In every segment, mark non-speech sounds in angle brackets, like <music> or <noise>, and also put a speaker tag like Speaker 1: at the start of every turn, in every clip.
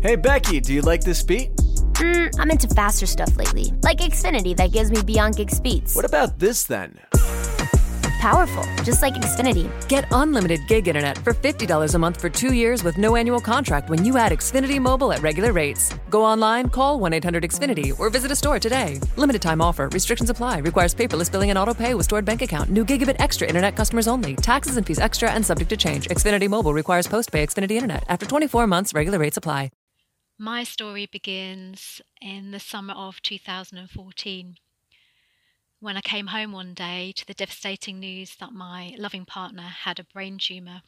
Speaker 1: Hey, Becky, do you like this beat?
Speaker 2: Mm, I'm into faster stuff lately, like Xfinity that gives me beyond gig speeds.
Speaker 1: What about this then?
Speaker 2: Powerful, just like Xfinity.
Speaker 3: Get unlimited gig internet for $50 a month for two years with no annual contract when you add Xfinity Mobile at regular rates. Go online, call 1 800 Xfinity, or visit a store today. Limited time offer, restrictions apply, requires paperless billing and auto pay with stored bank account. New gigabit extra internet customers only. Taxes and fees extra and subject to change. Xfinity Mobile requires post pay Xfinity internet. After 24 months, regular rates apply.
Speaker 4: My story begins in the summer of 2014 when I came home one day to the devastating news that my loving partner had a brain tumour.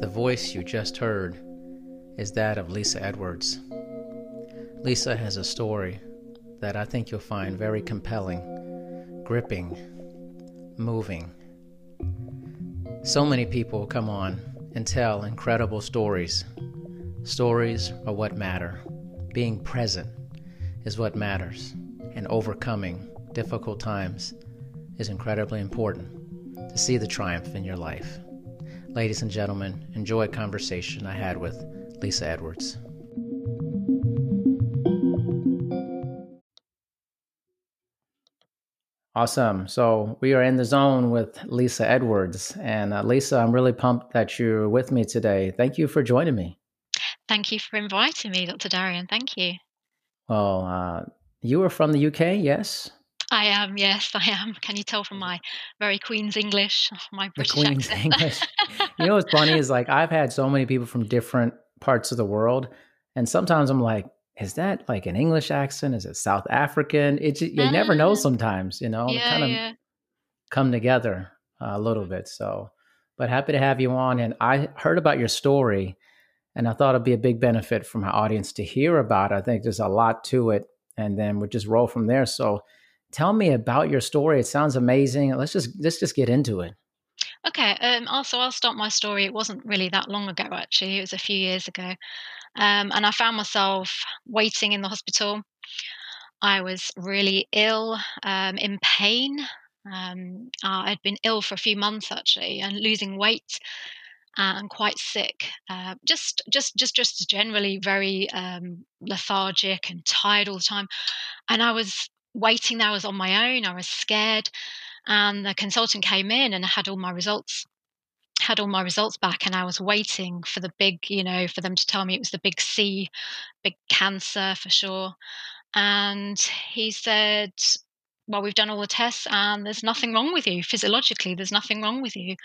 Speaker 5: The voice you just heard is that of Lisa Edwards. Lisa has a story that I think you'll find very compelling, gripping, moving. So many people come on and tell incredible stories Stories are what matter. Being present is what matters, and overcoming difficult times is incredibly important to see the triumph in your life. Ladies and gentlemen, enjoy a conversation I had with Lisa Edwards. Awesome. So we are in the zone with Lisa Edwards. And uh, Lisa, I'm really pumped that you're with me today. Thank you for joining me.
Speaker 4: Thank you for inviting me, Dr. Darian. Thank you.
Speaker 5: Well, uh, you are from the UK, yes?
Speaker 4: I am, yes, I am. Can you tell from my very Queen's English, <laughs> my British
Speaker 5: the Queen's
Speaker 4: accent?
Speaker 5: English. <laughs> you know what's funny is like I've had so many people from different parts of the world, and sometimes I'm like, is that like an English accent? Is it South African? It you uh, never know. Ah. Sometimes you know,
Speaker 4: yeah,
Speaker 5: kind of
Speaker 4: yeah.
Speaker 5: come together a little bit. So, but happy to have you on. And I heard about your story and I thought it'd be a big benefit for my audience to hear about. I think there's a lot to it, and then we'll just roll from there. So, tell me about your story. It sounds amazing. Let's just let's just get into it.
Speaker 4: Okay. Um, also, I'll start my story. It wasn't really that long ago, actually. It was a few years ago, um, and I found myself waiting in the hospital. I was really ill, um, in pain. Um, I'd been ill for a few months actually, and losing weight and quite sick. Uh, just, just, just, just generally very um, lethargic and tired all the time. And I was waiting there. I was on my own. I was scared, and the consultant came in and had all my results. Had all my results back, and I was waiting for the big, you know, for them to tell me it was the big C, big cancer for sure. And he said, well, we've done all the tests and there's nothing wrong with you physiologically. There's nothing wrong with you.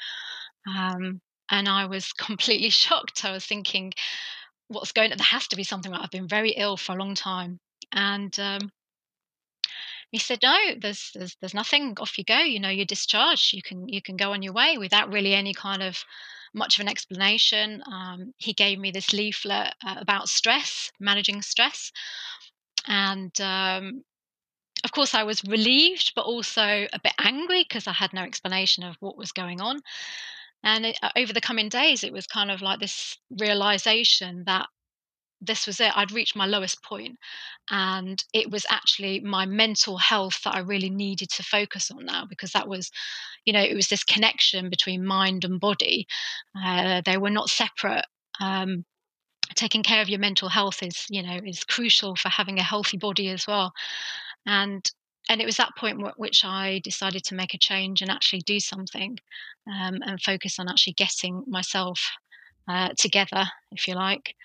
Speaker 4: Um, and I was <laughs> completely shocked. I was thinking, what's going on? There has to be something. I've been very ill for a long time. And um, he said, no, there's, there's, there's nothing. Off you go. You know, you're discharged. You can, you can go on your way without really any kind of much of an explanation. Um, he gave me this leaflet uh, about stress, managing stress. And um, of course, I was relieved, but also a bit angry because I had no explanation of what was going on. And it, uh, over the coming days, it was kind of like this realization that this was it. I'd reached my lowest point, and it was actually my mental health that I really needed to focus on now because that was, you know, it was this connection between mind and body. Uh, they were not separate. Um, taking care of your mental health is, you know, is crucial for having a healthy body as well. And and it was that point w- which I decided to make a change and actually do something um, and focus on actually getting myself uh, together, if you like.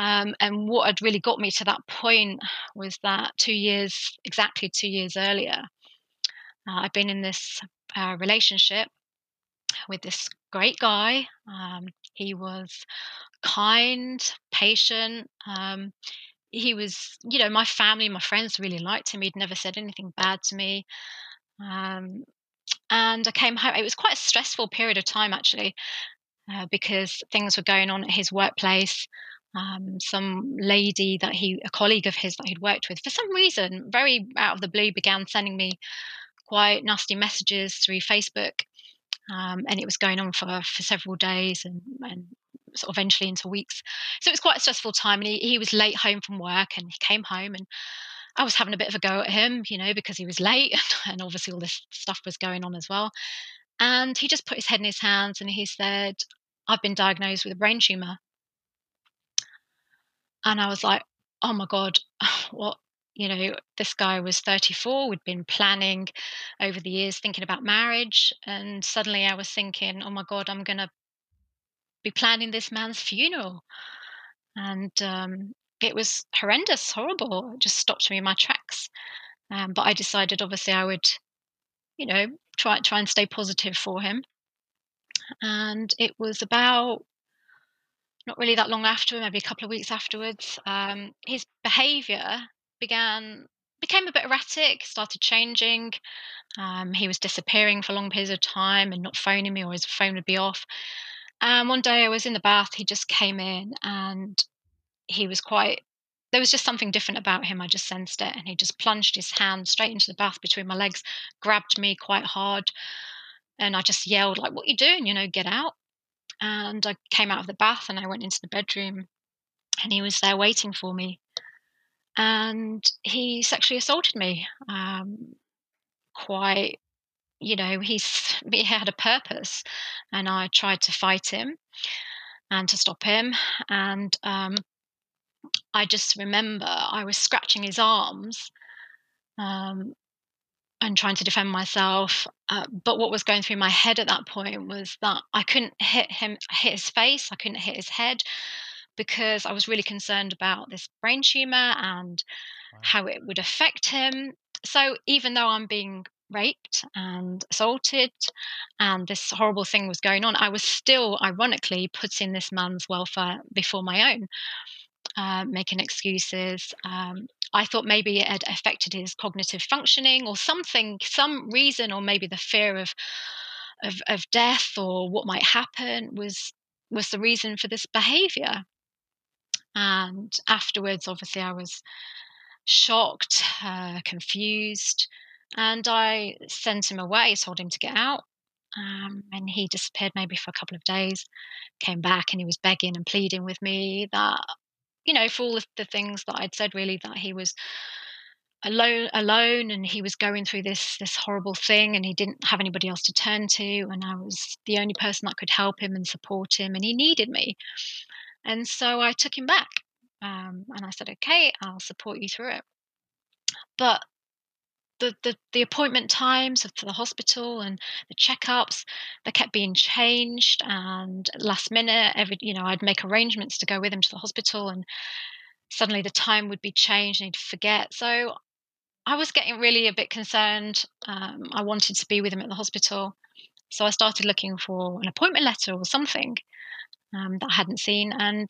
Speaker 4: Um, and what had really got me to that point was that two years, exactly two years earlier, uh, I'd been in this uh, relationship with this great guy. Um, he was kind, patient. Um, he was, you know, my family, my friends really liked him. He'd never said anything bad to me. Um, and I came home. It was quite a stressful period of time, actually, uh, because things were going on at his workplace. Um, some lady that he, a colleague of his that he'd worked with, for some reason, very out of the blue, began sending me quite nasty messages through Facebook. Um, and it was going on for, for several days and, and sort of eventually into weeks. So it was quite a stressful time. And he, he was late home from work and he came home and I was having a bit of a go at him, you know, because he was late <laughs> and obviously all this stuff was going on as well. And he just put his head in his hands and he said, I've been diagnosed with a brain tumor. And I was like, oh my God, <sighs> what? You know, this guy was 34. We'd been planning over the years, thinking about marriage. And suddenly I was thinking, oh my God, I'm going to be planning this man's funeral. And um, it was horrendous, horrible. It just stopped me in my tracks. Um, but I decided, obviously, I would, you know, try try and stay positive for him. And it was about not really that long after, maybe a couple of weeks afterwards, um, his behaviour began became a bit erratic, started changing. Um, he was disappearing for long periods of time and not phoning me, or his phone would be off. And one day I was in the bath, he just came in and he was quite there was just something different about him. I just sensed it. And he just plunged his hand straight into the bath between my legs, grabbed me quite hard. And I just yelled, like, what are you doing? You know, get out. And I came out of the bath and I went into the bedroom and he was there waiting for me. And he sexually assaulted me. Um, quite, you know, he's <laughs> he had a purpose. And I tried to fight him and to stop him. And um, I just remember I was scratching his arms um, and trying to defend myself. Uh, but what was going through my head at that point was that I couldn't hit him, hit his face, I couldn't hit his head because I was really concerned about this brain tumor and wow. how it would affect him. So even though I'm being raped and assaulted and this horrible thing was going on, I was still ironically putting this man's welfare before my own uh, making excuses. Um, I thought maybe it had affected his cognitive functioning or something, some reason, or maybe the fear of, of, of death or what might happen was was the reason for this behavior. And afterwards, obviously, I was shocked, uh, confused, and I sent him away, told him to get out. Um, and he disappeared maybe for a couple of days, came back, and he was begging and pleading with me that you know, for all of the things that I'd said, really, that he was alone alone and he was going through this this horrible thing and he didn't have anybody else to turn to and I was the only person that could help him and support him and he needed me. And so I took him back um, and I said okay I'll support you through it. But the, the, the appointment times for the hospital and the checkups they kept being changed and last minute every you know i'd make arrangements to go with him to the hospital and suddenly the time would be changed and he'd forget. So i was getting really a bit concerned um, i wanted to be with him at the hospital. So i started looking for an appointment letter or something um, that i hadn't seen and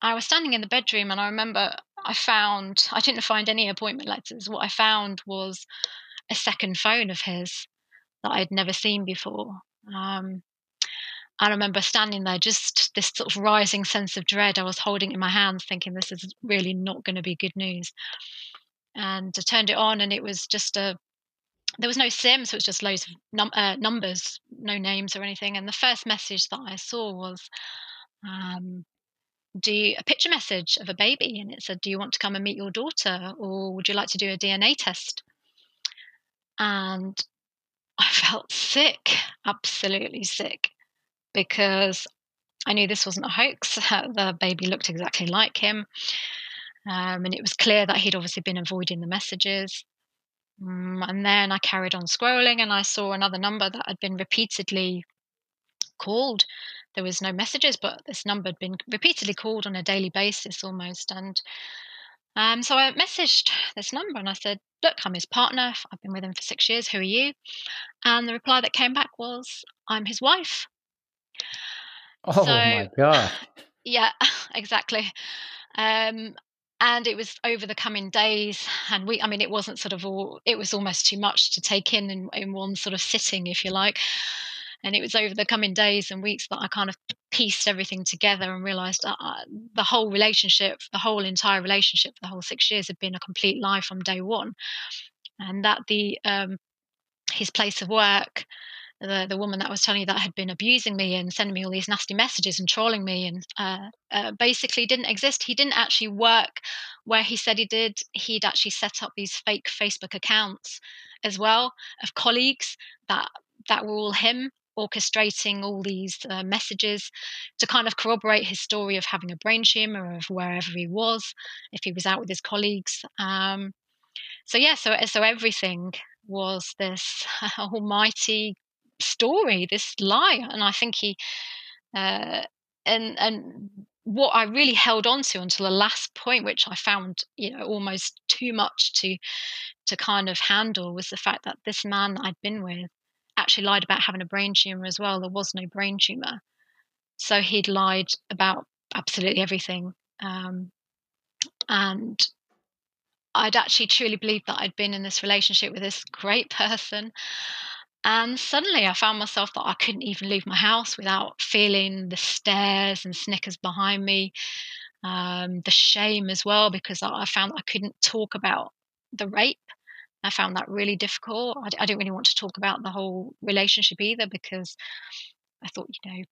Speaker 4: i was standing in the bedroom and i remember I found I didn't find any appointment letters. What I found was a second phone of his that I'd never seen before. Um, I remember standing there, just this sort of rising sense of dread. I was holding in my hands, thinking this is really not going to be good news. And I turned it on, and it was just a there was no SIM, so it was just loads of num- uh, numbers, no names or anything. And the first message that I saw was, um, do a picture message of a baby and it said, Do you want to come and meet your daughter or would you like to do a DNA test? And <laughs> I felt sick, absolutely sick, because I knew this wasn't a hoax. <laughs> The baby looked exactly like him. Um, and it was clear that he'd obviously been avoiding the messages. Um, and then I carried on scrolling and I saw another number that had been repeatedly called there was no messages, but this number had been repeatedly called on a daily basis almost. And um, so I messaged this number and I said, Look, I'm his partner. I've been with him for six years. Who are you? And the reply that came back was, I'm his wife.
Speaker 5: Oh so, my God. <laughs>
Speaker 4: Yeah, <laughs> exactly. Um, and it was over the coming days and we i mean it wasn't sort of all it was almost too much to take in, in in one sort of sitting if you like and it was over the coming days and weeks that i kind of pieced everything together and realized uh, the whole relationship the whole entire relationship for the whole six years had been a complete lie from day one and that the um, his place of work the the woman that was telling you that had been abusing me and sending me all these nasty messages and trolling me and uh, uh, basically didn't exist. He didn't actually work where he said he did. He'd actually set up these fake Facebook accounts as well of colleagues that that were all him orchestrating all these uh, messages to kind of corroborate his story of having a brain tumor of wherever he was if he was out with his colleagues um, so yeah so so everything was this <laughs> almighty story, this lie. And I think he, uh, and and what I really held on to until the last point, which I found, you know, almost too much to to kind of handle, was the fact that this man I'd been with actually lied about having a brain tumor as well. There was no brain tumor, so he'd lied about absolutely everything. Um, and I'd actually truly believed that I'd been in this relationship with this great <laughs> person and suddenly I found myself that I couldn't even leave my house without feeling the stares and snickers behind me, um, the shame as well, because I found I couldn't talk about the rape. I found that really difficult. I, I didn't really want to talk about the whole relationship either because I thought, you know,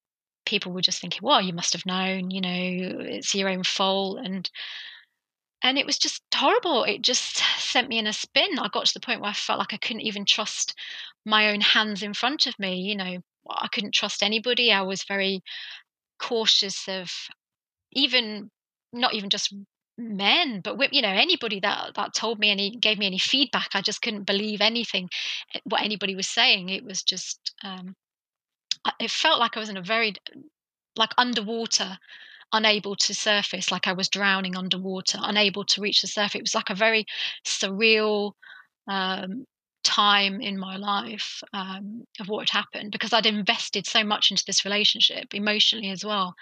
Speaker 4: people were just thinking, well, you must have known, you know, it's your own fault. And and it was just horrible. It just <laughs> sent me in a spin. I got to the point where I felt like I couldn't even trust my own hands in front of me. You know, I couldn't trust anybody. I was very cautious of even not even just men but you know anybody that that told me any gave me any feedback i just couldn't believe anything eh, what anybody was saying it was just um it felt like i was in a very like underwater unable to surface, like I was drowning underwater, unable to reach the surface. It was like a very surreal um, time in my life um, of what had happened because I'd invested so much into this relationship emotionally as well.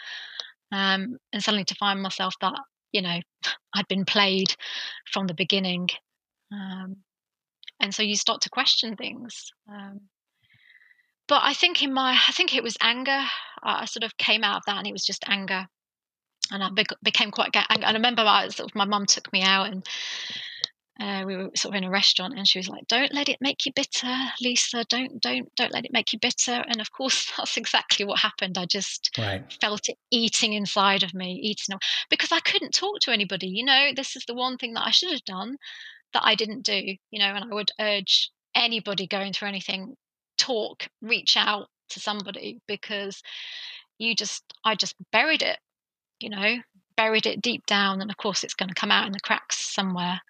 Speaker 4: Um, and suddenly to find myself that, you know, I'd been played from the beginning. Um, and so you start to question things. Um, but I think in my, I think it was anger. I sort of came out of that and it was just anger and I became quite. And I remember I, sort of, my mum took me out and uh, we were sort of in a restaurant, and she was like, "Don't let it make you bitter, Lisa. Don't don't don't let it make you bitter." And of course, <laughs> that's exactly what happened. I just right. felt it eating inside of me, eating because I couldn't talk to anybody. You know, this is the one thing that I should have done that I didn't do. You know, and I would urge anybody going through anything, talk, reach out to somebody because you just I just buried it you know, buried it deep down, and of course it's going to come out in the cracks somewhere.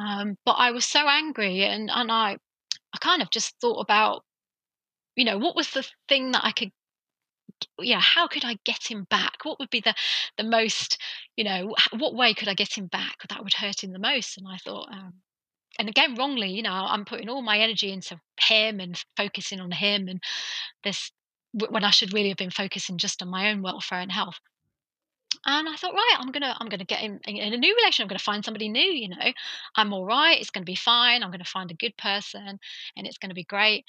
Speaker 4: Um, but I was so angry, and and I, I kind of just thought about, you know, what was the thing that I could, yeah, how could I get him back? What would be the the most, you know, what way could I get him back that would hurt him the most? And I thought, um, and again, wrongly, you know, I'm putting all my energy into him and focusing on him, and this when I should really have been focusing just on my own welfare and health and I thought, right, I'm gonna I'm gonna get in, in a new relationship. I'm gonna find somebody new. You know, I'm all right. It's gonna be fine. I'm gonna find a good person, and it's gonna be great.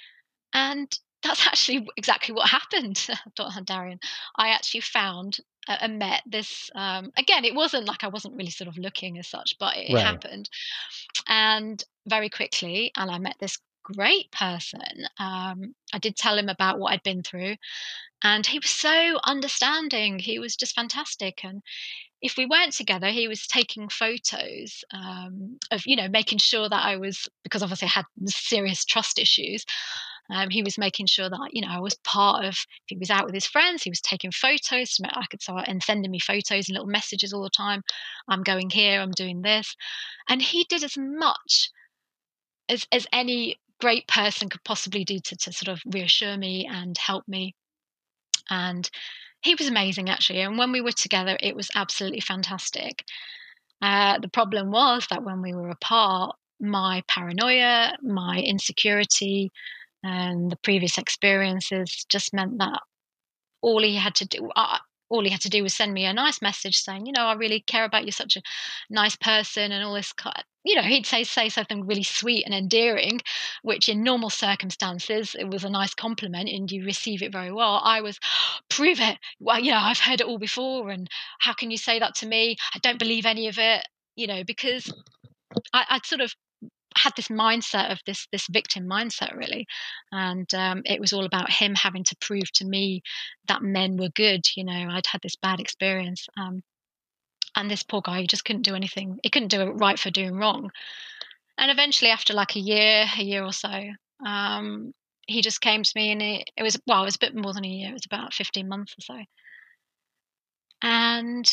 Speaker 4: And that's <laughs> actually exactly what happened, <laughs> Darian. I actually found uh, and met this. Um, again, it wasn't like I wasn't really sort of looking as such, but it right. happened, and very quickly. And I met this great person. Um, I did tell him about what I'd been through, and he was so understanding. He was just fantastic. And if we weren't together, he was taking photos um, of, you know, making sure that I was, because obviously I had serious trust issues. Um, he was making sure that you know I was part of. If he was out with his friends, he was taking photos. I could so and sending me photos and little messages all the time. I'm going here. I'm doing this, and he did as much as as any great person could possibly do to, to sort of reassure me and help me. And he was amazing, actually. And when we were together, it was absolutely fantastic. Uh, the problem was that when we were apart, my paranoia, my insecurity, and the previous experiences just meant that all he had to do, uh, all he had to do was send me a nice message saying, you know, I really care about you, such a nice person, and all this. You know, he'd say say something really sweet and endearing, which in normal circumstances it was a nice compliment, and you receive it very well. I was, <gasps> prove it. Well, you know, I've heard it all before, and how can you say that to me? I don't believe any of it. You know, because I, I'd sort of had this mindset of this this victim mindset really. And um, it was all about him having to prove to me that men were good you know i'd had this bad experience um, and this poor guy he just couldn't do anything he couldn't do it right for doing wrong. And eventually after like a year a year or so um, he just came to me and it, it was well it was a bit more than a year it was about 15 months or so. And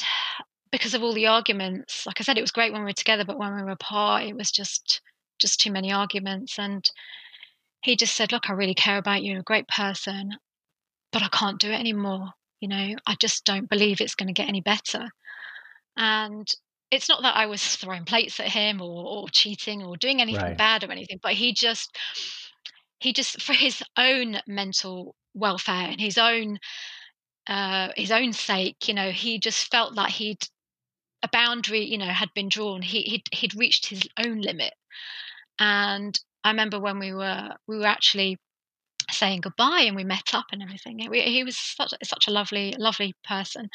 Speaker 4: because of all the arguments like i said it was great when we were together but when we were apart it was just just too many arguments. And he just said, Look, I really care about you. You're a great person, but I can't do it anymore. You know, I just don't believe it's going to get any better. And it's not that I was throwing plates at him or, or cheating or doing anything right. bad or anything, but he just, he just, for his own mental welfare and his own, uh, his own sake, you know, he just felt that he'd, a boundary, you know, had been drawn. He, he'd, he'd reached his own limit and I remember when we were we were actually saying goodbye and we met up and everything. He, he was such, such a lovely, lovely person.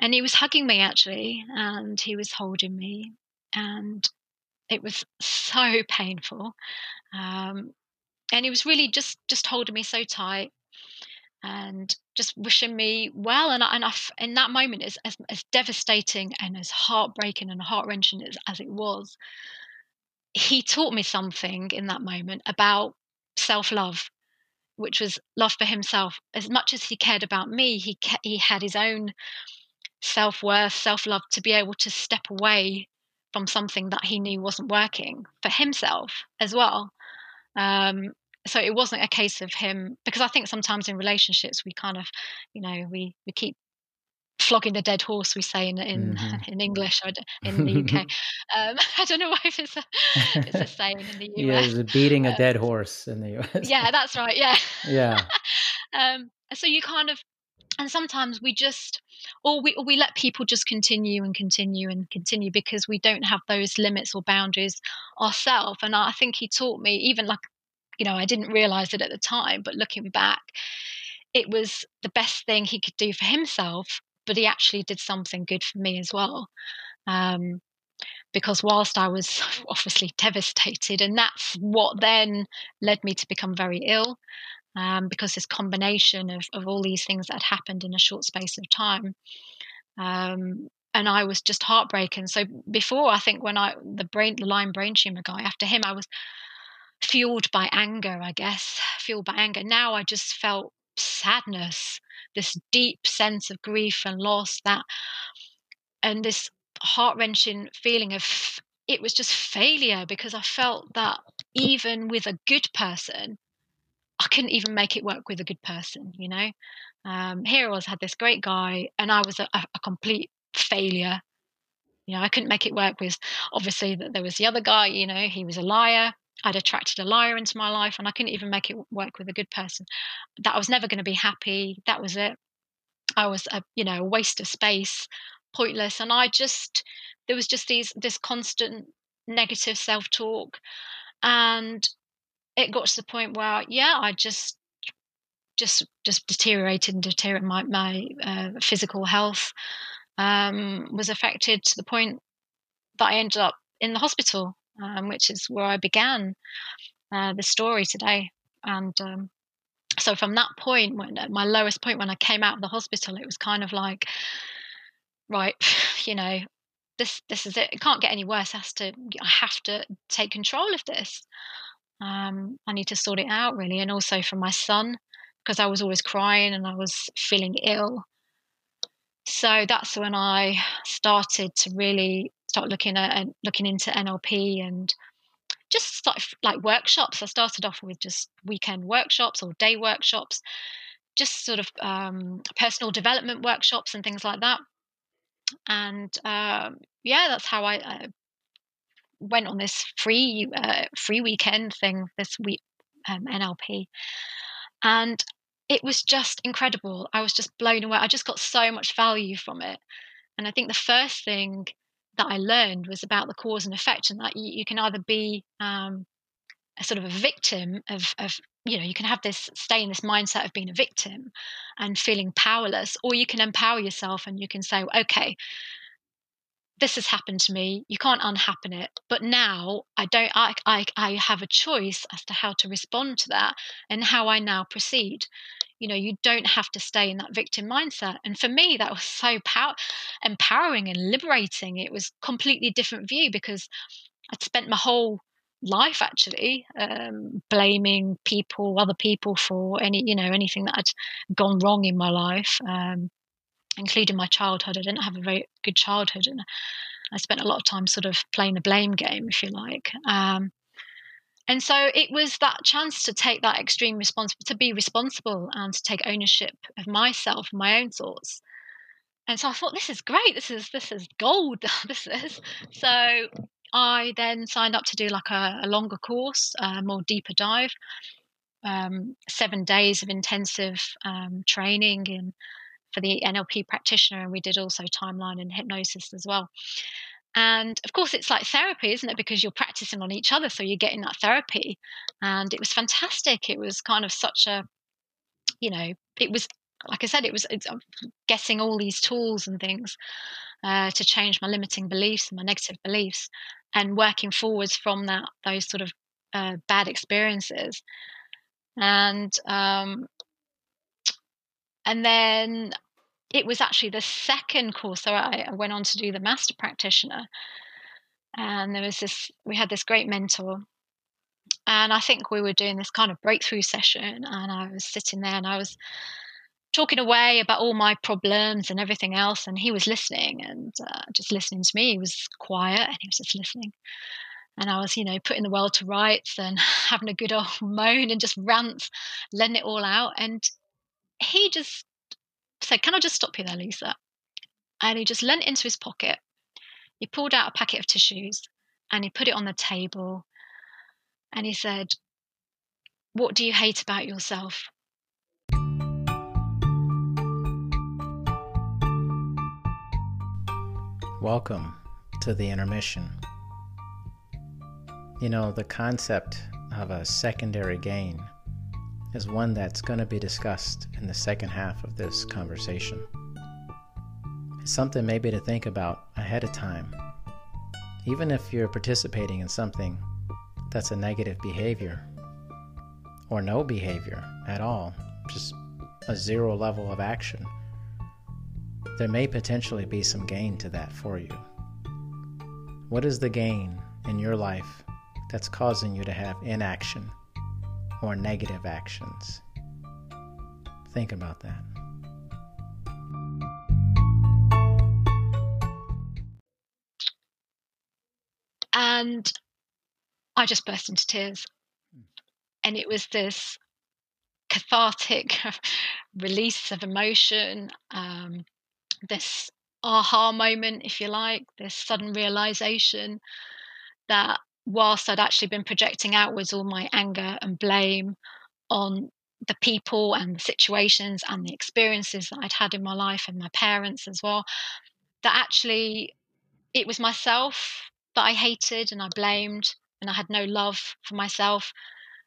Speaker 4: And he was hugging me actually, and he was holding me, and it was so painful. Um, and he was really just just holding me so tight and just wishing me well. And I, and I, in that moment, as, as, as devastating and as heartbreaking and heart wrenching as, as it was, he taught me something in that moment about self love, which was love for himself. As much as he cared about me, he he had his own self worth, self love to be able to step away from something that he knew wasn't working for himself as well. Um, so it wasn't a case of him because I think sometimes in relationships we kind of, you know, we we keep flogging a dead horse we say in in, mm-hmm. <laughs> in English or in the UK. <laughs> um, <laughs> I don't know if it's a it's a saying in the US.
Speaker 5: Yeah, beating a um, dead horse in the US.
Speaker 4: yeah, that's right. Yeah.
Speaker 5: Yeah.
Speaker 4: um, so you kind of and sometimes we just or we or we let people just continue and continue and continue because we don't have those limits or boundaries ourselves and i think he taught me even like you know i didn't realize it at the time but looking back it was the best thing he could do for himself but he actually did something good for me as well. Um, because whilst I was <laughs> obviously devastated, and that's what then led me to become very ill, um, because this combination of, of all these things that had happened in a short space of time. Um, and I was just heartbroken. So before, I think when I the brain the Lyme brain tumor guy, after him, I was fueled by anger, I guess, <sighs> fueled by anger. Now I just felt sadness, this deep sense of grief and loss that and this heart-wrenching feeling of it was just failure because I felt that even with a good person, I couldn't even make it work with a good person, you know. Um, here I was had this great guy, and I was a, a complete failure. You know, I couldn't make it work with obviously that there was the other guy. You know, he was a liar. I'd attracted a liar into my life and I couldn't even make it work with a good person. That I was never going to be happy. That was it. I was a you know a waste of space, pointless, and I just there was just these this constant negative self talk, and it got to the point where yeah, I just just just deteriorated and deteriorated my my uh, physical health um, was affected to the point that I ended up in the hospital um, which is where I began uh, the story today. And um, so from that point, when at my lowest point, when I came out of the hospital, it was kind of like, right, <sighs> you know, this this is it. It can't get any worse. I has to. I have to take control of this. Um, I need to sort it out really, and also for my son because I was always crying and I was feeling ill. So that's when I started to really start looking at looking into NLP and just start like workshops. I started off with just weekend workshops or day workshops, just sort of um, personal development workshops and things like that. And um, yeah, that's how I, I, went on this free uh, free weekend thing this week um, NLP. And it was just incredible. I was just blown away. I just got so much value from it. And I think the first thing that I learned was about the cause and effect, and that you, you can either be um, a sort of a victim of, of, you know, you can have this stay in this mindset of being a victim and feeling powerless, or you can empower yourself and you can say, okay, this has happened to me you can't unhappen it but now i don't I, I i have a choice as to how to respond to that and how i now proceed you know you don't have to stay in that victim mindset and for me that was so power empowering and liberating it was completely different view because i'd spent my whole life actually um, blaming people other people for any you know anything that had gone wrong in my life um, including my childhood. I didn't have a very good childhood, and I spent a lot of time sort of playing the blame game, if you like. Um, and so it was that chance to take that extreme responsibility, to be responsible and to take ownership of myself my own thoughts. And so I thought, this is great. This is this is gold. <laughs> this is so. I then signed up to do like a, a longer course, a more deeper dive, um, seven days of intensive um, training in for the NLP practitioner, and we did also timeline and hypnosis as well. And of course, it's like therapy, isn't it? Because you're practicing on each other, so you're getting that therapy. And it was fantastic. It was kind of such a, you know, it was like I said, it was it's getting all these tools and things uh, to change my limiting beliefs and my negative beliefs, and working forwards from that those sort of uh, bad experiences. And um, and then it was actually the second course. I, I went on to do the master practitioner. And there was this, we had this great mentor. And I think we were doing this kind of breakthrough session. And I was sitting there and I was talking away about all my problems and everything else. And he was listening and uh, just listening to me. He was quiet and he was just listening. And I was, you know, putting the world to rights and <laughs> having a good old <laughs> moan and just rant, letting it all out. And he just said, Can I just stop you there, Lisa? And he just leant into his pocket. He pulled out a packet of tissues and he put it on the table. And he said, What do you hate about yourself?
Speaker 5: Welcome to the intermission. You know, the concept of a secondary gain is one that's going to be discussed in the second half of this conversation. It's something maybe to think about ahead of time. Even if you're participating in something that's a negative behavior, or no behavior at all, just a zero level of action, there may potentially be some gain to that for you. What is the gain in your life that's causing you to have inaction or negative actions. Think about that.
Speaker 4: And I just burst into tears. And it was this cathartic <laughs> release of emotion, um, this aha moment, if you like, this sudden realization that whilst I'd actually been projecting outwards all my anger and blame on the people and the situations and the experiences that I'd had in my life and my parents as well, that actually it was myself that I hated and I blamed and I had no love for myself.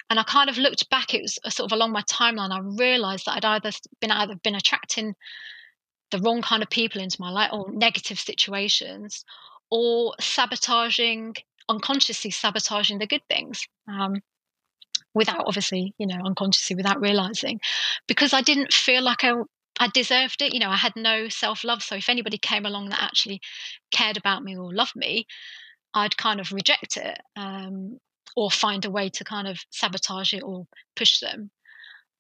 Speaker 4: And I kind of looked back, it was sort of along my timeline, I realized that I'd either been either been attracting the wrong kind of people into my life or negative situations or sabotaging unconsciously sabotaging the good things um, without obviously you know unconsciously without realizing because i didn't feel like i I deserved it. You know, I had no self love. So if anybody came along that actually cared about me or loved me, I'd kind of reject it um, or find a way to kind of sabotage it or push them.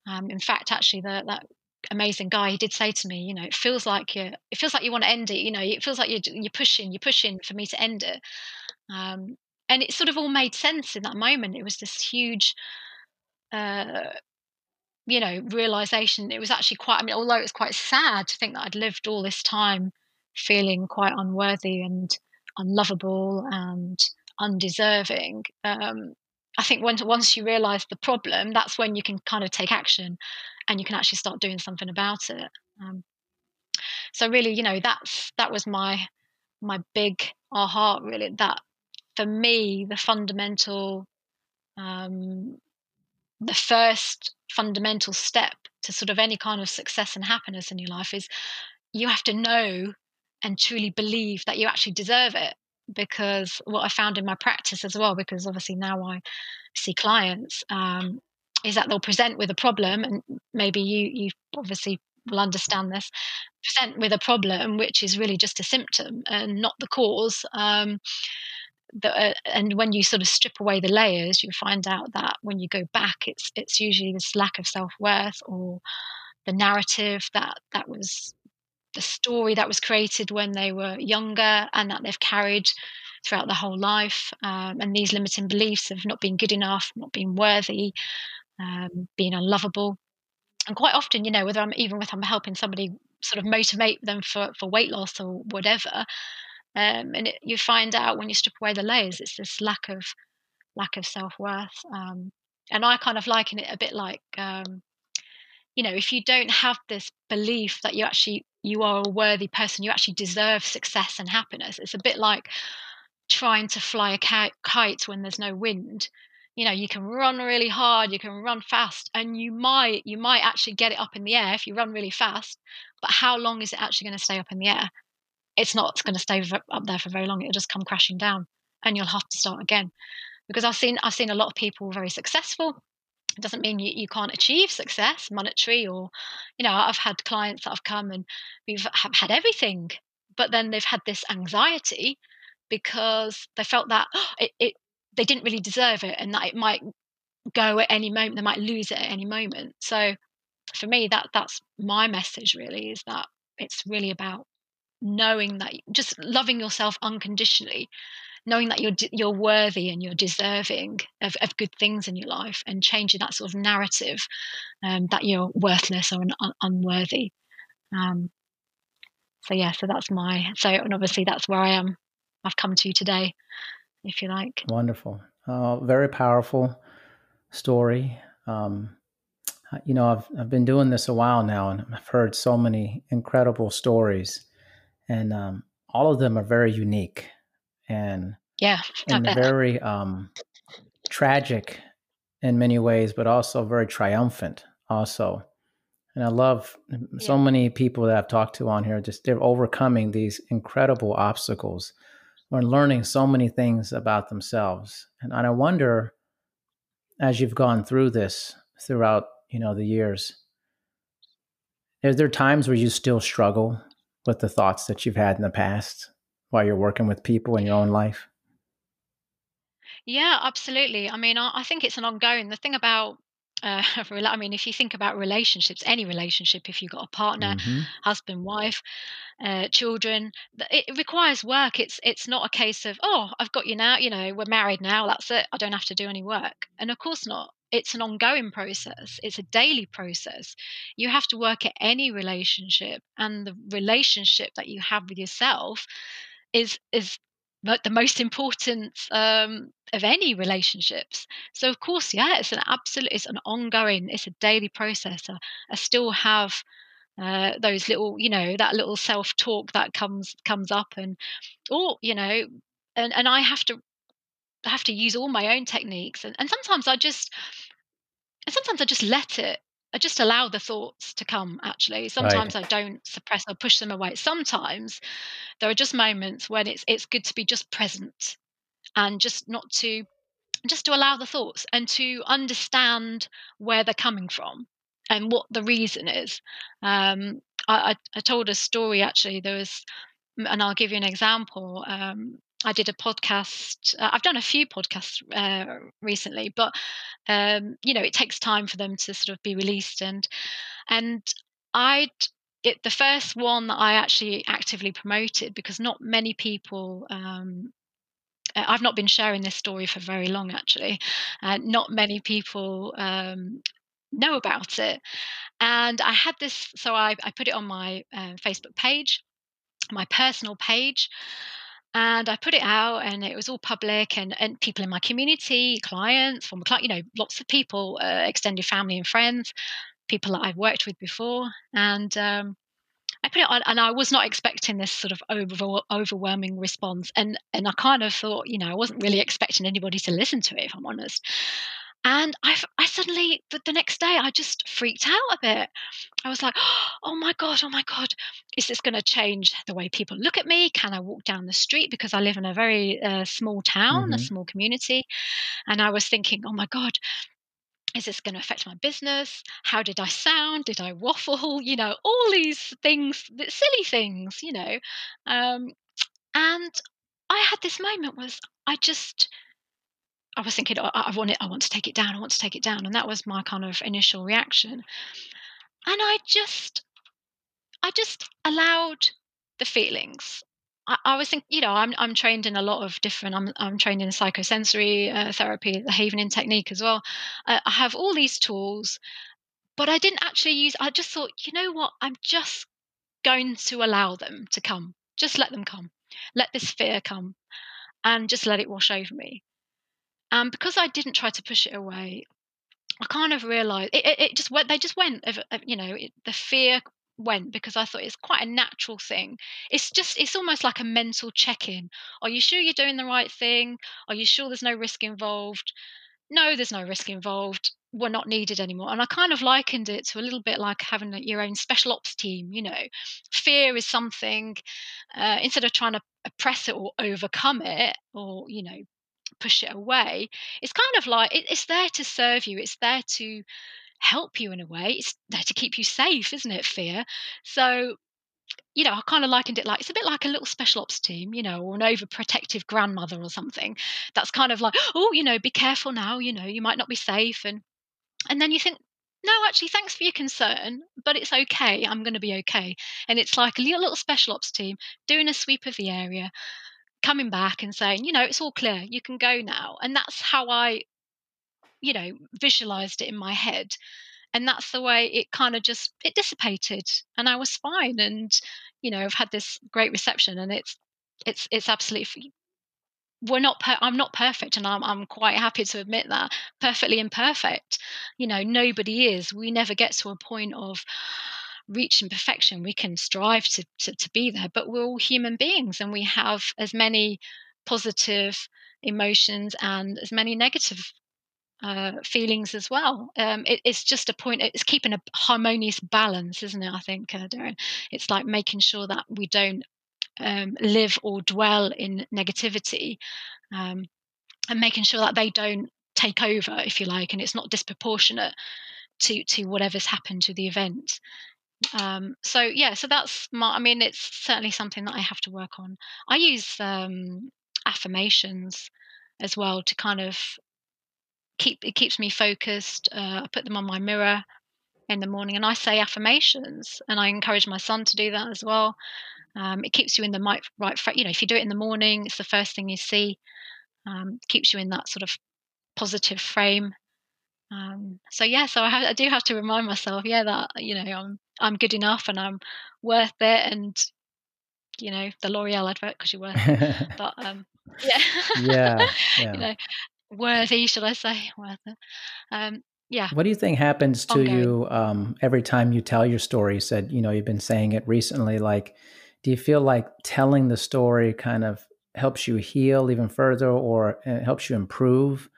Speaker 4: Um, in fact, actually, the, that amazing guy, he did say to me, you know, it feels like you, it feels like you want to end it. You know, it feels like you're, you're pushing, you're pushing for me to end it. Um, and it sort of all made sense in that moment. It was this huge, uh, you know, realization. It was actually quite. I mean, although it was quite sad to think that I'd lived all this time feeling quite unworthy and unlovable and undeserving. Um, I think once once you realize the problem, that's when you can kind of take action, and you can actually start doing something about it. Um, so really, you know, that's that was my my big aha. Really, that for me, the fundamental, um, the first fundamental step to sort of any kind of success and happiness in your life is you have to know and truly believe that you actually deserve it because what I found in my practice as well, because obviously now I see clients, um, is that they'll present with a problem, and maybe you you obviously will understand this. Present with a problem which is really just a symptom and not the cause. Um, the, uh, and when you sort of strip away the layers, you find out that when you go back, it's it's usually this lack of self worth or the narrative that that was the story that was created when they were younger and that they've carried throughout their whole life. Um, and these limiting beliefs of not being good enough, not being worthy, um, being unlovable. And quite often, you know, whether I'm even with I'm helping somebody sort of motivate them for, for weight loss or whatever, um, and it, you find out when you strip away the layers, it's this lack of lack of self worth. Um, and I kind of liken it a bit like um, you know if you don't have this belief that you actually you are a worthy person you actually deserve success and happiness it's a bit like trying to fly a kite when there's no wind you know you can run really hard you can run fast and you might you might actually get it up in the air if you run really fast but how long is it actually going to stay up in the air it's not going to stay up there for very long it'll just come crashing down and you'll have to start again. Because i've seen i've seen a lot of people very successful. It doesn't mean you, you can't achieve success monetary or you know i've had clients that have come and we've have had everything but then they've had this anxiety because they felt that <gasps> it, it they didn't really deserve it and that it might go at any moment they might lose it at any moment. So for me that that's my message really is that it's really about knowing that just loving yourself unconditionally knowing that you're you're worthy and you're deserving of, of good things in your life and changing that sort of narrative um, that you're worthless or un- unworthy. Um, so yeah so that's my so and obviously that's where i am. I've come to today if you like.
Speaker 5: Wonderful. Uh, very powerful story. Um, you know I've, I've been doing this a while now and i've heard so many incredible stories and um, all of them are very unique and
Speaker 4: yeah,
Speaker 5: and very um, tragic in many ways, but also very triumphant also. And I love so many people that I've talked to on here, just they're overcoming these incredible obstacles and learning so many things about themselves. And, and I wonder, as you've gone through this throughout, you know, the years, is there times where you still struggle with the thoughts that you've had in the past? while you're working with people in your own life?
Speaker 4: Yeah, absolutely. I mean, I, I think it's an ongoing. The thing about uh, <laughs> I mean, if you think about relationships, any relationship, if you've got a partner, mm-hmm. husband, wife, uh, children, it requires work. It's it's not a case of oh, I've got you now. You know, we're married now. That's it. I don't have to do any work. And of course not. It's an ongoing process. It's a daily process. You have to work at any relationship, and the relationship that you have with yourself is is the most important um, of any relationships. So of course, yeah, it's an absolute, it's an ongoing, it's a daily process. I, I still have uh, those little, you know, that little self talk that comes comes up, and or you know, and and I have to have to use all my own techniques, and and sometimes I just, and sometimes I just let it I just allow the thoughts to come actually. Sometimes right. I don't suppress or push them away. Sometimes there are just moments when it's it's good to be just present and just not to just to allow the thoughts and to understand where they're coming from and what the reason is. Um, I, I, I, told a story actually. There was, and I'll give you an example. Um, I did a podcast. Uh, I've done a few podcasts uh, recently, but um, you know, it takes time for them to sort of be released. And and I, it the first one that I actually actively promoted because not many people. Um, I've not been sharing this story for very long, actually. Uh, not many people um, know about it. And I had this, so I, I put it on my uh, Facebook page, my personal page and I put it out, and it was all public, and, and people in my community, clients, former client, you know, lots of people, uh, extended family and friends, people that I've worked with before, and um, I put it on, and I was not expecting this sort of over, overwhelming response, and and I kind of thought, you know, I wasn't really expecting anybody to listen to it, if I'm honest. And I, I suddenly, the next day, I just freaked out a bit. I was like, <gasps> oh my God, oh my God, is this going to change the way people look at me? Can I walk down the street? Because I live in a very uh, small town, mm-hmm. a small community. And I was thinking, oh my God, is this going to affect my business? How did I sound? Did I waffle? You know, all these things, silly things, you know. Um, and I had this moment was I just I was thinking, I want it, I want to take it down, I want to take it down. And that was my kind of initial reaction. And I just I just allowed the feelings. I, I was thinking, you know, I'm I'm trained in a lot of different. I'm I'm trained in psychosensory uh, therapy, the Havening technique as well. Uh, I have all these tools, but I didn't actually use. I just thought, you know what? I'm just going to allow them to come. Just let them come. Let this fear come, and just let it wash over me. And because I didn't try to push it away, I kind of realized it, it, it just went, they just went, you know, it, the fear went because I thought it's quite a natural thing. It's just, it's almost like a mental check in. Are you sure you're doing the right thing? Are you sure there's no risk involved? No, there's no risk involved. We're not needed anymore. And I kind of likened it to a little bit like having your own special ops team. You know, fear is something, uh, instead of trying to oppress it or overcome it or, you know, push it away. It's kind of like it, it's there to serve you. It's there to help you in a way. It's there to keep you safe, isn't it? Fear. So you know, I kind of likened it like it's a bit like a little special ops team, you know, or an overprotective grandmother or something. That's kind of like, oh, you know, be careful now, you know, you might not be safe, and and then you think, no, actually, thanks for your concern, but it's okay. I'm going to be okay. And it's like a little, little special ops team doing a sweep of the area, coming back and saying, you know, it's all clear, you can go now. And that's how I, you know, visualized it in my head. And that's the way it kind of just it dissipated and I was fine. And, you know, I've had this great reception and it's it's it's absolutely we're not per- i'm not perfect and I'm, I'm quite happy to admit that perfectly imperfect you know nobody is we never get to a point of reaching perfection. We can strive to, to, to be there, but we're all human beings and we have as many positive emotions and as many negative uh, feelings as well. Um, it, it's just a point. It's keeping a harmonious balance, isn't it? I think, uh, Darren. It's like making sure that we don't um, live or dwell in negativity, um, and making sure that they don't take over, if you like, and it's not disproportionate to to whatever's happened to the event. Um, so yeah, so that's my. I mean, it's certainly something that I have to work on. I use um, affirmations as well to kind of keep it keeps me focused. Uh, I put them on my mirror in the morning, and I say affirmations, and I encourage my son to do that as well. Um, it keeps you in the right, right. You know, if you do it in the morning, it's the first thing you see. Um, keeps you in that sort of positive frame. Um, so yeah, so I, have, I do have to remind myself, yeah, that you know I'm I'm good enough and I'm worth it, and you know the L'Oreal advert because you're worth it. <laughs> but um, yeah,
Speaker 5: yeah, <laughs> yeah.
Speaker 4: you know, worthy, should I say, <laughs> worth it? Um, yeah.
Speaker 5: What do you think happens to Ongoing. you um, every time you tell your story? You said you know you've been saying it recently. Like, do you feel like telling the story kind of helps you heal even further, or uh, helps you improve?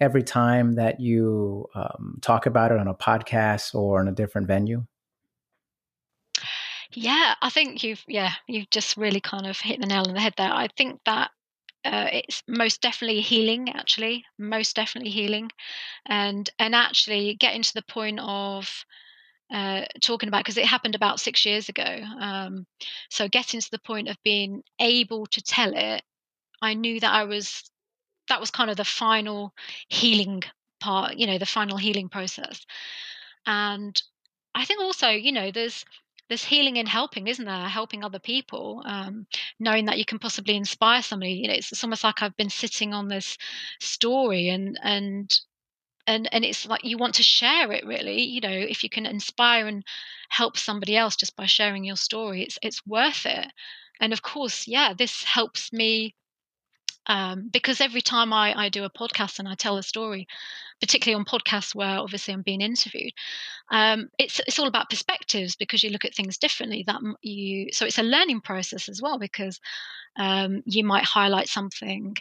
Speaker 5: Every time that you um, talk about it on a podcast or in a different venue?
Speaker 4: Yeah, I think you've yeah you've just really kind of hit the nail on the head there. I think that uh, it's most definitely healing actually most definitely healing and and actually getting to the point of uh, talking about because it happened about six years ago um, so getting to the point of being able to tell it i knew that i was that was kind of the final healing part, you know, the final healing process. And I think also, you know, there's there's healing in helping, isn't there? Helping other people, um, knowing that you can possibly inspire somebody. You know, it's, it's almost like I've been sitting on this story, and and and and it's like you want to share it. Really, you know, if you can inspire and help somebody else just by sharing your story, it's it's worth it. and of course, yeah, this helps me um, because every time I, I do a podcast and I tell a story, particularly on podcasts where obviously I'm being interviewed, um, it's it's all about perspectives because you look at things differently. That you so it's a learning process as well because um, you might highlight something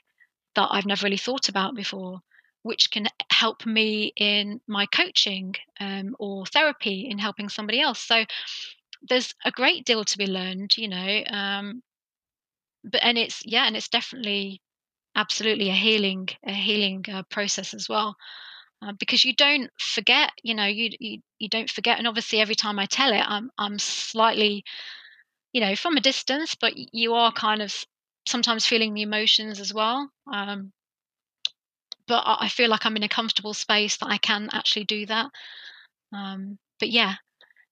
Speaker 4: that I've never really thought about before, which can help me in my coaching um, or therapy in helping somebody else. So there's a great deal to be learned, you know. Um, but and it's yeah, and it's definitely absolutely a healing a healing uh, process as well uh, because you don't forget you know you, you you don't forget and obviously every time i tell it i'm i'm slightly you know from a distance but you are kind of sometimes feeling the emotions as well um, but i feel like i'm in a comfortable space that i can actually do that um, but yeah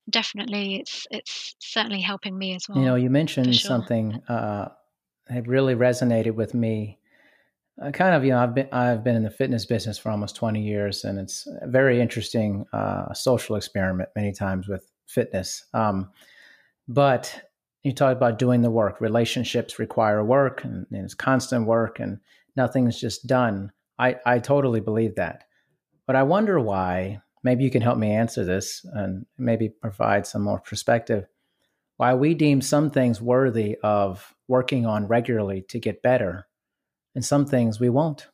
Speaker 4: definitely it's it's certainly helping me as well
Speaker 5: you know you mentioned sure. something uh, that really resonated with me I kind of, you know, I've been I've been in the fitness business for almost 20 years, and it's a very interesting uh, social experiment many times with fitness. Um, but you talk about doing the work. Relationships require work, and, and it's constant work, and nothing's just done. I I totally believe that, but I wonder why. Maybe you can help me answer this, and maybe provide some more perspective. Why we deem some things worthy of working on regularly to get better and some things we won't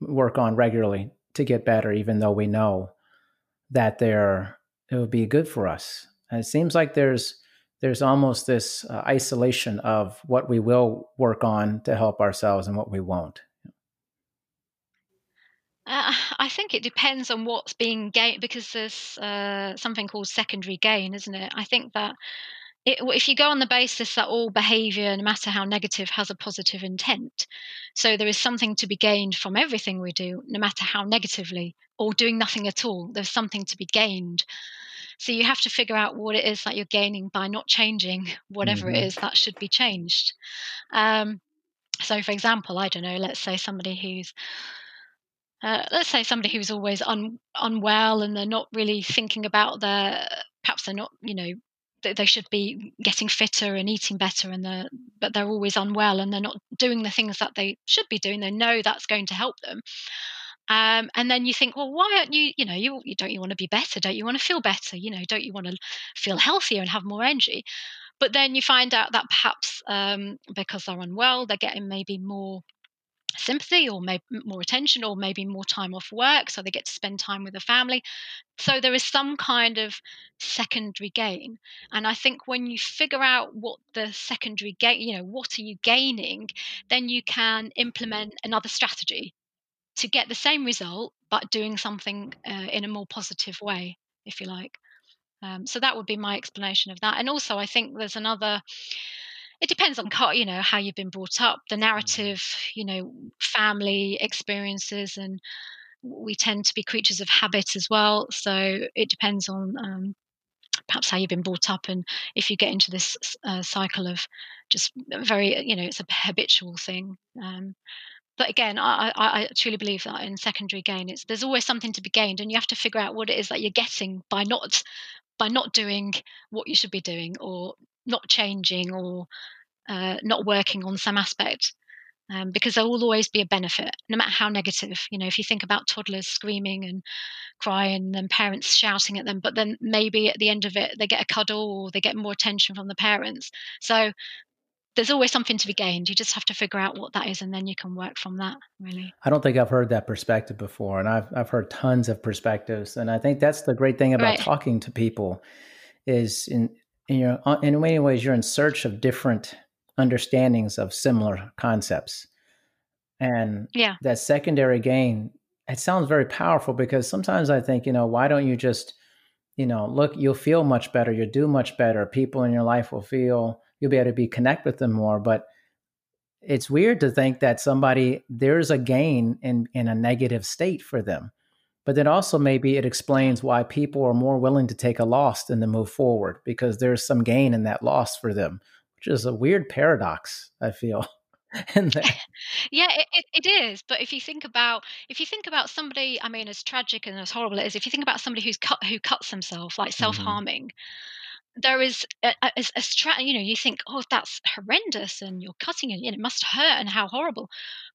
Speaker 5: work on regularly to get better, even though we know that they're it would be good for us. And it seems like there's there's almost this uh, isolation of what we will work on to help ourselves and what we won't.
Speaker 4: Uh, I think it depends on what's being gained because there's uh, something called secondary gain, isn't it? I think that it, if you go on the basis that all behavior, no matter how negative, has a positive intent, so there is something to be gained from everything we do, no matter how negatively, or doing nothing at all, there's something to be gained. So you have to figure out what it is that you're gaining by not changing whatever mm-hmm. it is that should be changed. Um, so, for example, I don't know, let's say somebody who's uh, let's say somebody who's always un, unwell and they're not really thinking about their perhaps they're not you know they should be getting fitter and eating better and they're but they're always unwell and they're not doing the things that they should be doing. They know that's going to help them. Um, and then you think well why aren't you you know you, you don't you want to be better? Don't you want to feel better? You know don't you want to feel healthier and have more energy? But then you find out that perhaps um, because they're unwell they're getting maybe more sympathy or maybe more attention or maybe more time off work so they get to spend time with the family. So there is some kind of secondary gain. And i think when you figure out what the secondary gain you know what are you gaining then you can implement another strategy to get the same result but doing something uh, in a more positive way if you like. Um, so that would be my explanation of that. And also i think there's another it depends on you know how you've been brought up. The mm. narrative you know family experiences and we tend to be creatures of habit as well. So it depends on um, perhaps how you've been brought up and if you get into this uh, cycle of just very you know it's a habitual thing. Um, but again I, I, I, truly believe that in secondary gain it's there's always something to be gained and you have to figure out what it is that you're getting by not by not doing what you should be doing or not changing or uh, not working on some aspect um, because there will always be a benefit no matter how negative. You know if you think about toddlers screaming and crying and parents shouting at them but then maybe at the end of it they get a cuddle or they get more attention from the parents. So there's always something to be gained. You just have to figure out what that is and then you can work from that really.
Speaker 5: I don't think i've heard that perspective before and i've, I've heard tons of perspectives and i think that's the great thing about right. talking to people is in in, your, uh, in many ways you're in search of different understandings of similar concepts. And
Speaker 4: yeah.
Speaker 5: that secondary gain, it sounds very powerful because sometimes I think, you know, why don't you just, you know, look, you'll feel much better, you'll do much better. People in your life will feel you'll be able to be connect with them more. But it's weird to think that somebody there's a gain in in a negative state for them. But then also maybe it explains why people are more willing to take a loss than to move forward because there's some gain in that loss for them which is a weird paradox, I feel. <laughs> <laughs>
Speaker 4: yeah, it, it, it is. But if you think about if you think about somebody, I mean, as tragic and as horrible it is, if you think about somebody who's cut who cuts themselves, like self harming, mm-hmm. There is a, a, a stra- you know you think oh that's horrendous and you're cutting it it must hurt and how horrible.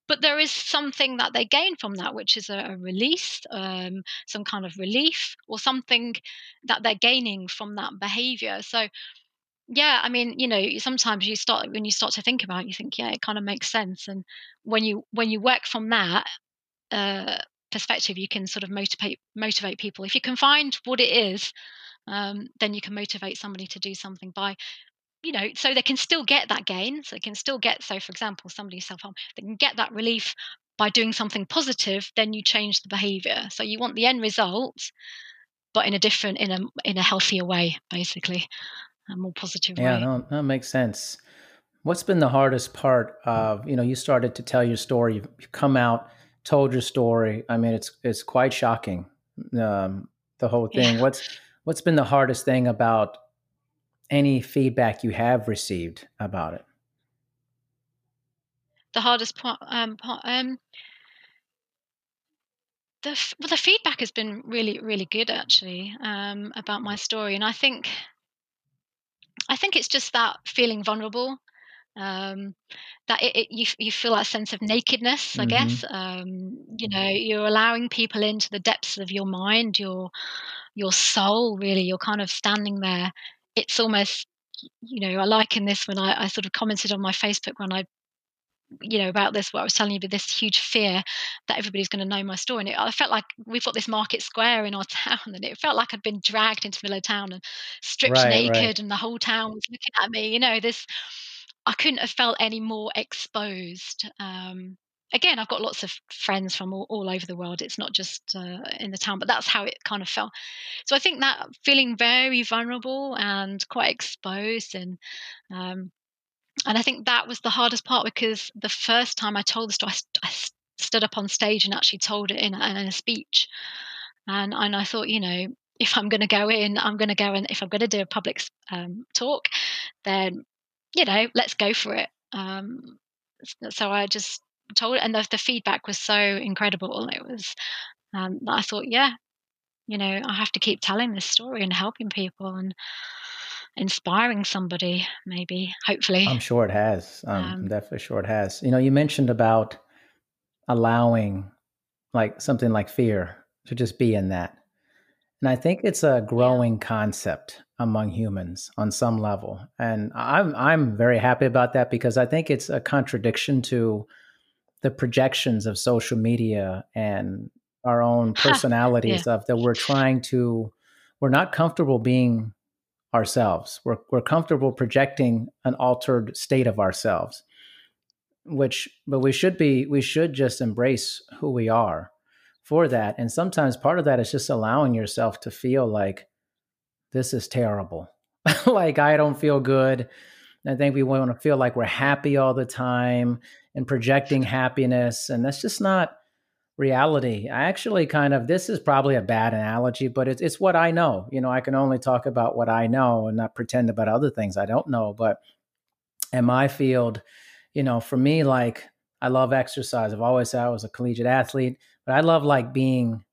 Speaker 4: But there is something that they gain from that which is a, a release um, some kind of relief or something that they're gaining from that behavior. So yeah i mean you know sometimes you start when you start to think about it you think yeah it kind of makes sense. And when you when you work from that uh, perspective you can sort of motivate motivate people. If you can find what it is um, then you can motivate somebody to do something by you know so they can still get that gain so they can still get so for example somebody self-harm they can get that relief by doing something positive then you change the behavior. So you want the end result but in a different in a in a healthier way basically a more positive
Speaker 5: yeah,
Speaker 4: way.
Speaker 5: no, that makes sense. What's been the hardest part of you know you started to tell your story you've, you've come out told your story i mean it's it's quite shocking um, the whole thing. Yeah. what's what's been the hardest thing about any feedback you have received about it?
Speaker 4: The hardest part, um, part um, the well, the feedback has been really, really good actually um, about my story, and I think, I think it's just that feeling vulnerable, um, that it, it, you you feel that sense of nakedness. I mm-hmm. guess um, you know you're allowing people into the depths of your mind, your your soul. Really, you're kind of standing there it's almost you know, I liken this when I, I, sort of commented on my Facebook when I, you know, about this, what I was telling you, but this huge fear that everybody's going to know my story. And it, I felt like we've got this market square in our <laughs> town, and it felt like I'd been dragged into the middle of town and stripped right, naked, right. and the whole town was looking at me. You know, this, I couldn't have felt any more exposed. Um, again, I've got lots of friends from all, all over the world. It's not just uh, in the town, but that's how it kind of felt. So I think that feeling very vulnerable and quite exposed, and um, and I think that was the hardest part because the first time I told the story, I, I stood up on stage and actually told it in a, in a speech, and and I thought, you know, if I'm going to go in, I'm going to go in. If I'm going to do a public um, talk, then you know, let's go for it. Um, so I just told and the, the feedback was so incredible. It was um, i thought yeah you know i have to keep telling this story and helping people and inspiring somebody maybe hopefully.
Speaker 5: I'm sure it has. Um, um, i'm definitely sure it has. You know you mentioned about allowing like something like fear to just be in that and i think it's a growing yeah. concept among humans on some level and i'm i'm very happy about that because i think it's a contradiction to the projections of social media and our own <laughs> personalities yeah. of that we're trying to we're not comfortable being ourselves we're, we're comfortable projecting an altered state of ourselves which but we should be we should just embrace who we are for that and sometimes part of that is just allowing yourself to feel like this is terrible <laughs> like i don't feel good I think we want to feel like we're happy all the time and projecting happiness. And that's just not reality. I actually kind of, this is probably a bad analogy, but it's, it's what I know. You know, I can only talk about what I know and not pretend about other things I don't know. But in my field, you know, for me, like, I love exercise. I've always said I was a collegiate athlete, but I love like being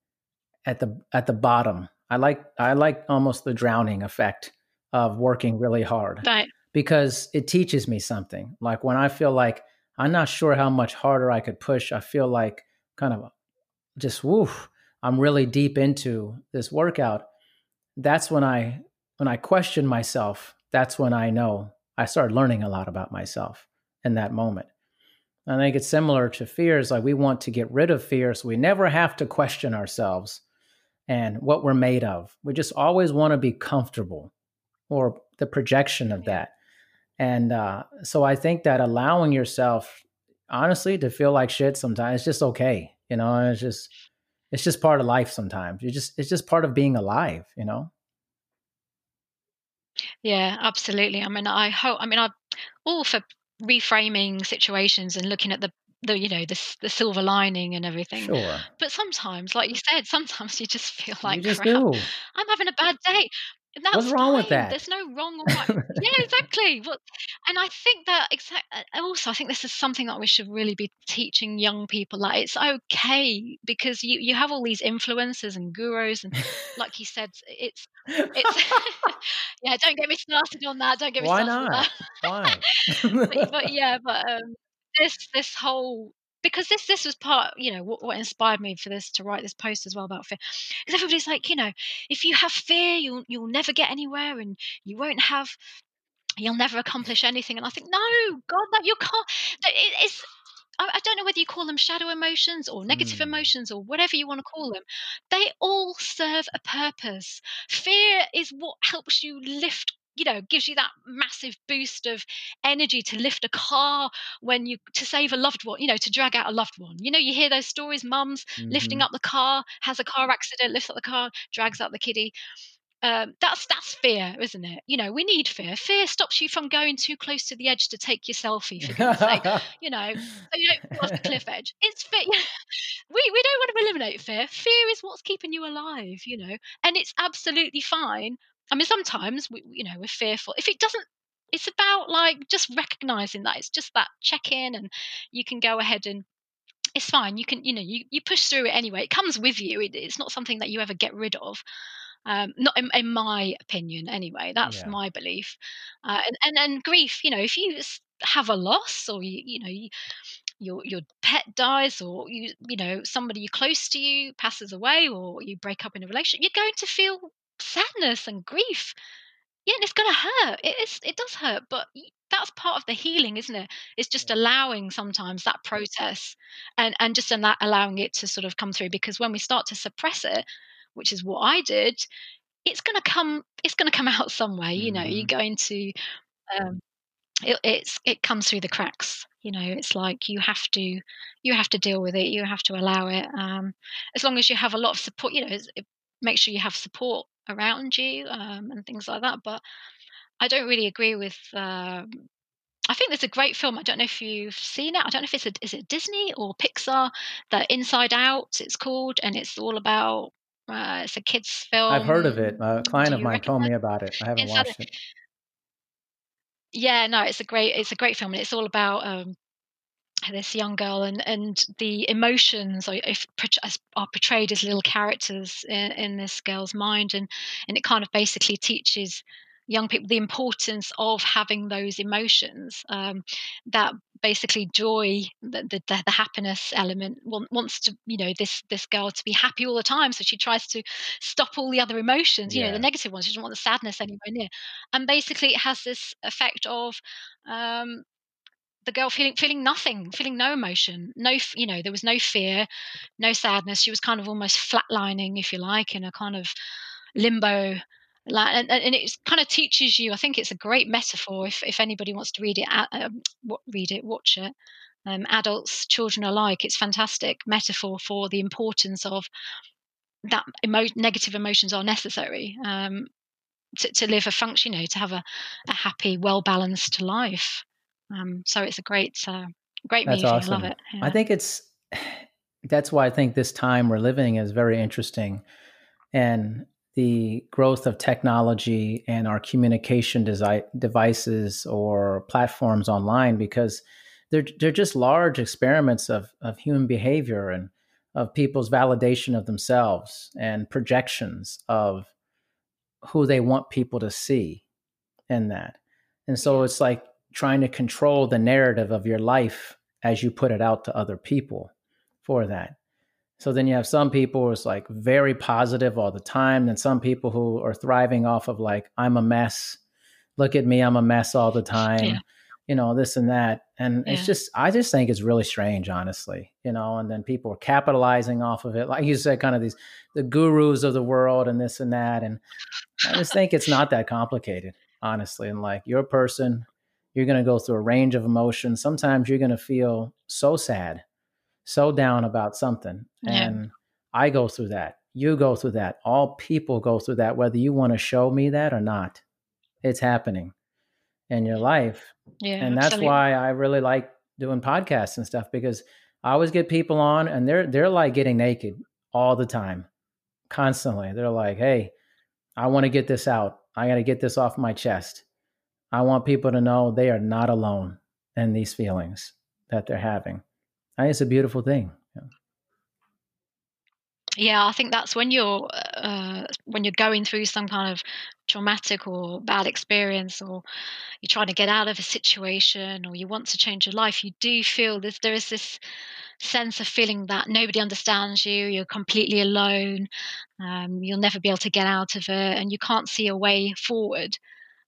Speaker 5: at the at the bottom. I like I like almost the drowning effect of working really hard.
Speaker 4: Right
Speaker 5: because it teaches me something. Like when I feel like I'm not sure how much harder I could push, I feel like kind of just woof, I'm really deep into this workout. That's when I when I question myself, that's when I know I start learning a lot about myself in that moment. I think it's similar to fears. Like we want to get rid of fear so we never have to question ourselves and what we're made of. We just always want to be comfortable or the projection of that. And uh, so I think that allowing yourself, honestly, to feel like shit sometimes, it's just okay. You know, it's just, it's just part of life sometimes. You just, it's just part of being alive, you know?
Speaker 4: Yeah, absolutely. I mean, I hope, I mean, I'm all for reframing situations and looking at the the you know the the silver lining and everything.
Speaker 5: Sure.
Speaker 4: But sometimes, like you said, <laughs> sometimes you just feel like
Speaker 5: you just.
Speaker 4: I'm having a bad day that's
Speaker 5: What's wrong
Speaker 4: fine.
Speaker 5: with that?
Speaker 4: There's no wrong or right. <laughs> yeah, exactly. But and I think that exact. Also, I think this is something that we should really be teaching young people. Like it's okay because you you have all these influencers and gurus, and like you said, it's it's. <laughs> <laughs> yeah, don't get me started on that. Don't get me
Speaker 5: Why
Speaker 4: started
Speaker 5: not?
Speaker 4: on that.
Speaker 5: Why?
Speaker 4: but, but yeah, but um, this this whole because this this was part you know what, what inspired me for this to write this post as well about fear because everybody's like you know if you have fear you'll you'll never get anywhere and you won't have you'll never accomplish anything. And i think no god that you can't. It, it's I, don't know whether you call them shadow emotions or negative
Speaker 5: Mm.
Speaker 4: emotions or whatever you want to call them they all serve a purpose. Fear is what helps you lift you know gives you that massive boost of energy to lift a car when you to save a loved one you know to drag out a loved one you know you hear those stories mums lifting
Speaker 5: Mhm.
Speaker 4: up the car has a car accident lifts up the car drags out the kiddie um, that's that's fear, isn't it? You know, we need fear. Fear stops you from going too close to the edge to take your selfie, for sake. <laughs> You know, so you don't off the cliff edge. It's fear. <laughs> we we don't want to eliminate fear. Fear is what's keeping you alive. You know, and it's absolutely fine. I mean, sometimes we, you know, we're fearful. If it doesn't, it's about like just recognizing that it's just that check in, and you can go ahead and it's fine. You can, you know, you, you push through it anyway. It comes with you. It, it's not something that you ever get rid of. Um, not in, in my opinion, anyway. That's
Speaker 5: Yeah.
Speaker 4: my belief. Uh, and, and and grief, you know, if you have a loss or you, you know, you, your your pet dies or you you know somebody close to you passes away or you break up in a relationship, you're going to feel sadness and grief. Yeah, and it's going to hurt. It is. It does hurt, but that's part of the healing, isn't it? It's just allowing sometimes that process and and just allow, allowing it to sort of come through. Because when we start to suppress it, which is what I did, it's going to come. It's going to come <laughs> out some way. You know, you're going to. Um, it, it's it comes through the cracks. You know, it's like you have to you have to deal with it. You have to allow it. Um, as long as you have a lot of support, you know, it, make sure you have support around you um, and things like that. But I don't really agree with. Um, I think there's a great film. I don't know if you've seen it. I don't know if it's a, is it Disney or Pixar. The Inside Out, it's called, and it's all about. Uh, it's a kids film.
Speaker 5: I've heard of it. A client of
Speaker 4: you
Speaker 5: mine told me about it. I haven't
Speaker 4: Inside
Speaker 5: watched it.
Speaker 4: yeah no it's a great it's a great film and it's all about um this young girl and and the emotions are, if, are portrayed as little characters in, in this girl's mind and and it kind of basically teaches young people the importance of having those emotions um, that basically joy the, the, the happiness element want, wants to you know this this girl to be happy all the time so she tries to stop all the other emotions you know the negative ones she doesn't want the sadness anywhere near and basically it has this effect of um, the girl feeling feeling nothing feeling no emotion no you know there was no fear no sadness. She was kind of almost flatlining if you like in a kind of limbo and, and it kind of teaches you i think it's a great metaphor if, if anybody wants to read it um, read it watch it. Um, adults children alike it's fantastic metaphor for the importance of that emo- negative emotions are necessary um, to, to live a function you know to have a, a happy well balanced life um, so it's a great uh, great
Speaker 5: That's
Speaker 4: movie
Speaker 5: awesome.
Speaker 4: i love it
Speaker 5: I think it's <sighs> that's why I think this time we're living is very interesting, and the growth of technology and our communication desi- devices or platforms online because they're they're just large experiments of of human behavior and of people's validation of themselves and projections of who they want people to see in that. And so it's like trying to control the narrative of your life as you put it out to other people for that. So then you have some people who is like very positive all the time, and some people who are thriving off of like, I'm a mess. Look at me, I'm a mess all the time.
Speaker 4: Yeah.
Speaker 5: You know, this and that. And it's just I just think it's really strange, honestly. You know, and then people are capitalizing off of it. Like you said, kind of these the gurus of the world and this and that. And I just think it's not that complicated, honestly. And like you're a person, you're going to go through a range of emotions. Sometimes you're going to feel so sad, so down about something.
Speaker 4: Yeah.
Speaker 5: And I go through that. You go through that. All people go through that, whether you want to show me that or not. It's happening in your life.
Speaker 4: yeah
Speaker 5: and that's
Speaker 4: absolutely.
Speaker 5: why I really like doing podcasts and stuff because I always get people on and they're they're like getting naked all the time, constantly. They're like, "Hey, I want to get this out. I got to get this off my chest. I want people to know they are not alone in these feelings that they're having. Think it's a beautiful thing.
Speaker 4: Yeah, I think that's when you're uh, when you're going through some kind of traumatic or bad experience, or you're trying to get out of a situation, or you want to change your life. You do feel this. There is this sense of feeling that nobody understands you. You're completely alone. Um, you'll never be able to get out of it, and you can't see a way forward.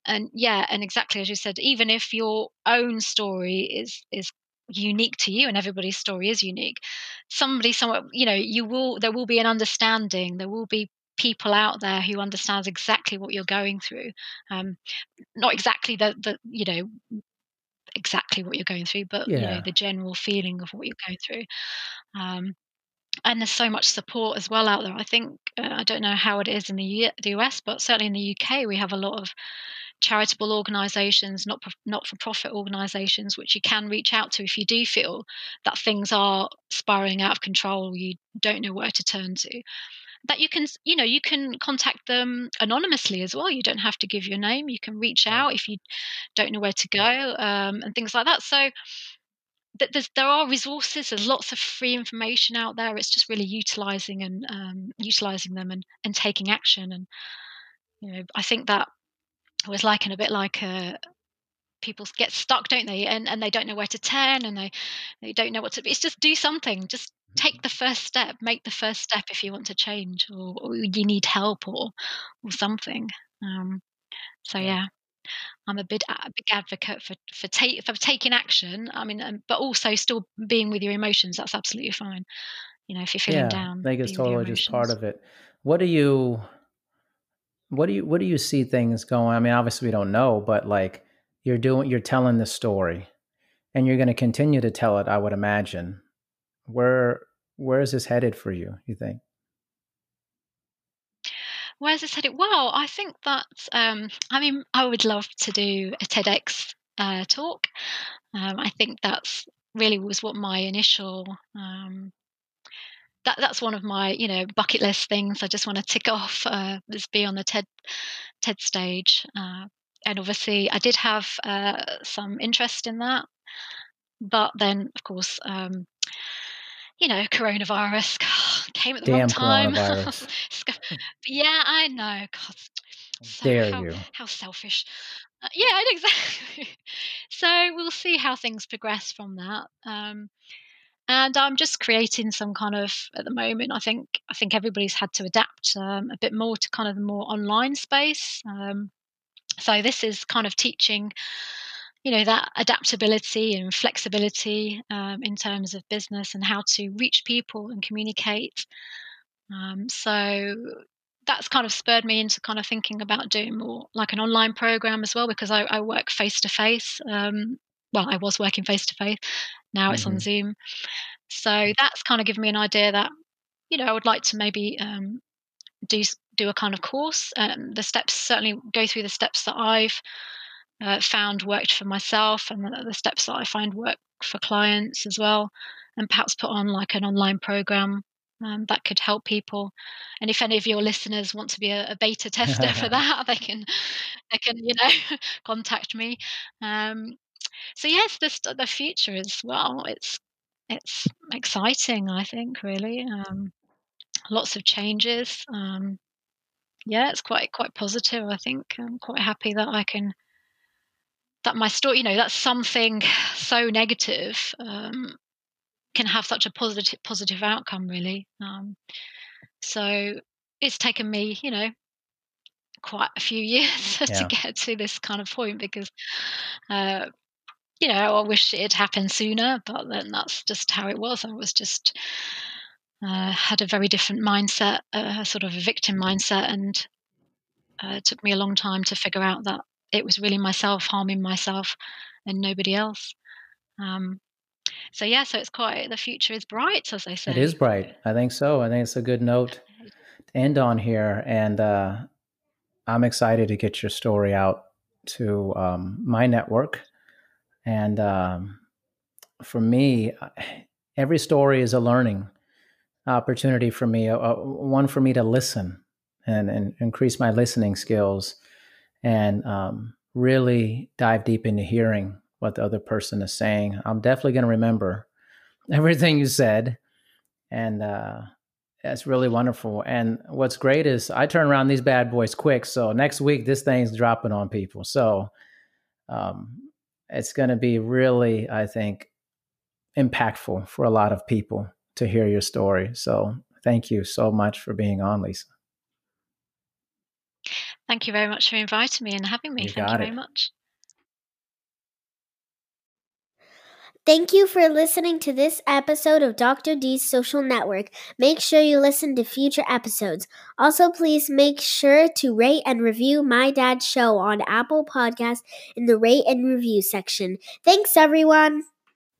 Speaker 4: And yeah, and exactly as you said, even if your own story is is unique to you and everybody's story is unique somebody somewhere you know you will there will be an understanding there will be people out there who understands exactly what you're going through um, not exactly the the you know exactly what you're going through but yeah. you know the general feeling of what you're going through um, and there's so much support as well out there i think uh, i don't know how it is in the, U- the us but certainly in the uk we have a lot of charitable organisations, not not for profit organisations, which you can reach out to if you do feel that things are spiraling out of control, you don't know where to turn to. That you can, you know, you can contact them anonymously as well. You don't have to give your name. You can reach out if you don't know where to go um, and things like that. So there are resources. There's lots of free information out there. It's just really utilizing and um, utilizing them and, and taking action. And you know, I think that it was like in a bit like a uh, people get stuck don't they and and they don't know where to turn and they they don't know what to it's just do something just take mm-hmm. the first step make the first step if you want to change or, or you need help or or something um, so yeah I'm a bit a big advocate for for, take, for taking action. I mean, um, but also still being with your emotions. That's absolutely fine. You know, if you're feeling
Speaker 5: yeah,
Speaker 4: down,
Speaker 5: I think it's totally just part of it. What do you what do you what do you see things going? I mean, obviously we don't know, but like you're doing you're telling the story and you're going to continue to tell it, I would imagine. Where where is this headed for you, you think?
Speaker 4: Where's this headed? Well, I think that um, I mean, I would love to do a TEDx uh, talk. Um, I think that's really was what my initial um, that that's one of my you know bucket list things. I just want to tick off uh, is be on the TED TED stage, uh, and obviously I did have uh, some interest in that, but then of course. Um, you know, coronavirus <sighs> came at the
Speaker 5: Damn
Speaker 4: wrong time. <laughs> yeah, I know. God,
Speaker 5: so Dare
Speaker 4: how,
Speaker 5: you?
Speaker 4: How selfish. Uh, yeah, exactly. <laughs> so we'll see how things progress from that. Um, and I'm just creating some kind of at the moment. I think I think everybody's had to adapt um, a bit more to kind of the more online space. Um, so this is kind of teaching, you know, that adaptability and flexibility um, in terms of business and how to reach people and communicate. Um, so that's kind of spurred me into kind of thinking about doing more like an online program as well because I, I work face to face well, I was working face to face. Now it's mm-hmm. on Zoom. So that's kind of given me an idea that, you know, I would like to maybe um, do do a kind of course. Um, the steps certainly go through the steps that I've uh, found worked for myself, and the, the steps that I find work for clients as well, and perhaps put on like an online program um, that could help people. And if any of your listeners want to be a, a beta <laughs> tester for <laughs> that, <laughs> they can they can you know contact me. Um, so yes, this the future as well. It's it's exciting. I think really um, lots of changes. Um, yeah, it's quite quite positive. I think I'm quite happy that I can that my story. You know, that's something so negative um, can have such a positive positive outcome. Really. Um, so it's taken me, you know, quite a few <laughs> years yeah. to get to this kind of point because uh, you know, I wish it had happened sooner, but then that's just how it was. I was just uh, had a very different mindset, uh, sort of a victim mindset, and uh, it took me a long time to figure out that it was really myself harming myself and nobody else. Um, so yeah, so it's quite the future is bright, as they say.
Speaker 5: It is bright. I think so. I think it's a good note to end on here, and uh, I'm excited to get your story out to um, my network and um, for me, every story is a learning opportunity for me, a, a, one for me to listen and, and increase my listening skills and um, really dive deep into hearing what the other person is saying. I'm definitely going to remember <laughs> everything you said. And uh, that's really wonderful. And what's great is I turn around these bad boys quick. So next week, this thing's dropping on people. So um, it's going to be really, I think, impactful for a lot of people to hear your story. So thank you so much for being on, Lisa.
Speaker 4: Thank you very much for inviting me and having me.
Speaker 5: You
Speaker 4: Thank you very much.
Speaker 6: Thank you for listening to this episode of Dr. D's Social Network. Make sure you listen to future episodes. Also, please make sure to rate and review My Dad's Show on Apple Podcasts in the rate and review section. Thanks, everyone.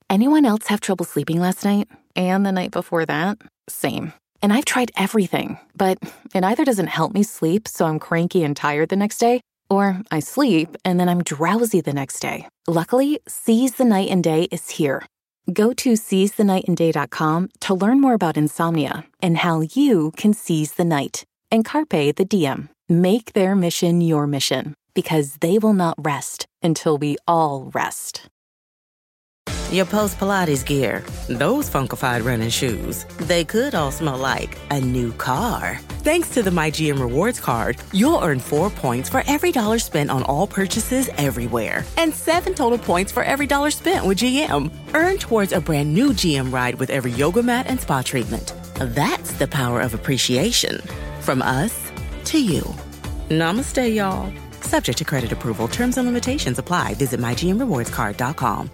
Speaker 7: Anyone else have trouble sleeping last night? And the night before that? Same. And I've tried everything, but it either doesn't help me sleep, so I'm cranky and tired the next day, or I sleep and then I'm drowsy the next day. Luckily, Seize the Night and Day is here. Go to seizethenightandday.com to learn more about insomnia and how you can seize the night. And Carpe the DM. Make their mission your mission because they will not rest until we all rest.
Speaker 8: Your post Pilates gear, those funkified running shoes, they could all smell like a new car. Thanks to the MyGM Rewards card, you'll earn four points for every dollar spent on all purchases everywhere, and seven total points for every dollar spent with GM. Earn towards a brand new GM ride with every yoga mat and spa treatment. That's the power of appreciation. From us to you. Namaste, y'all. Subject to credit approval, terms and limitations apply. Visit mygmrewardscard.com.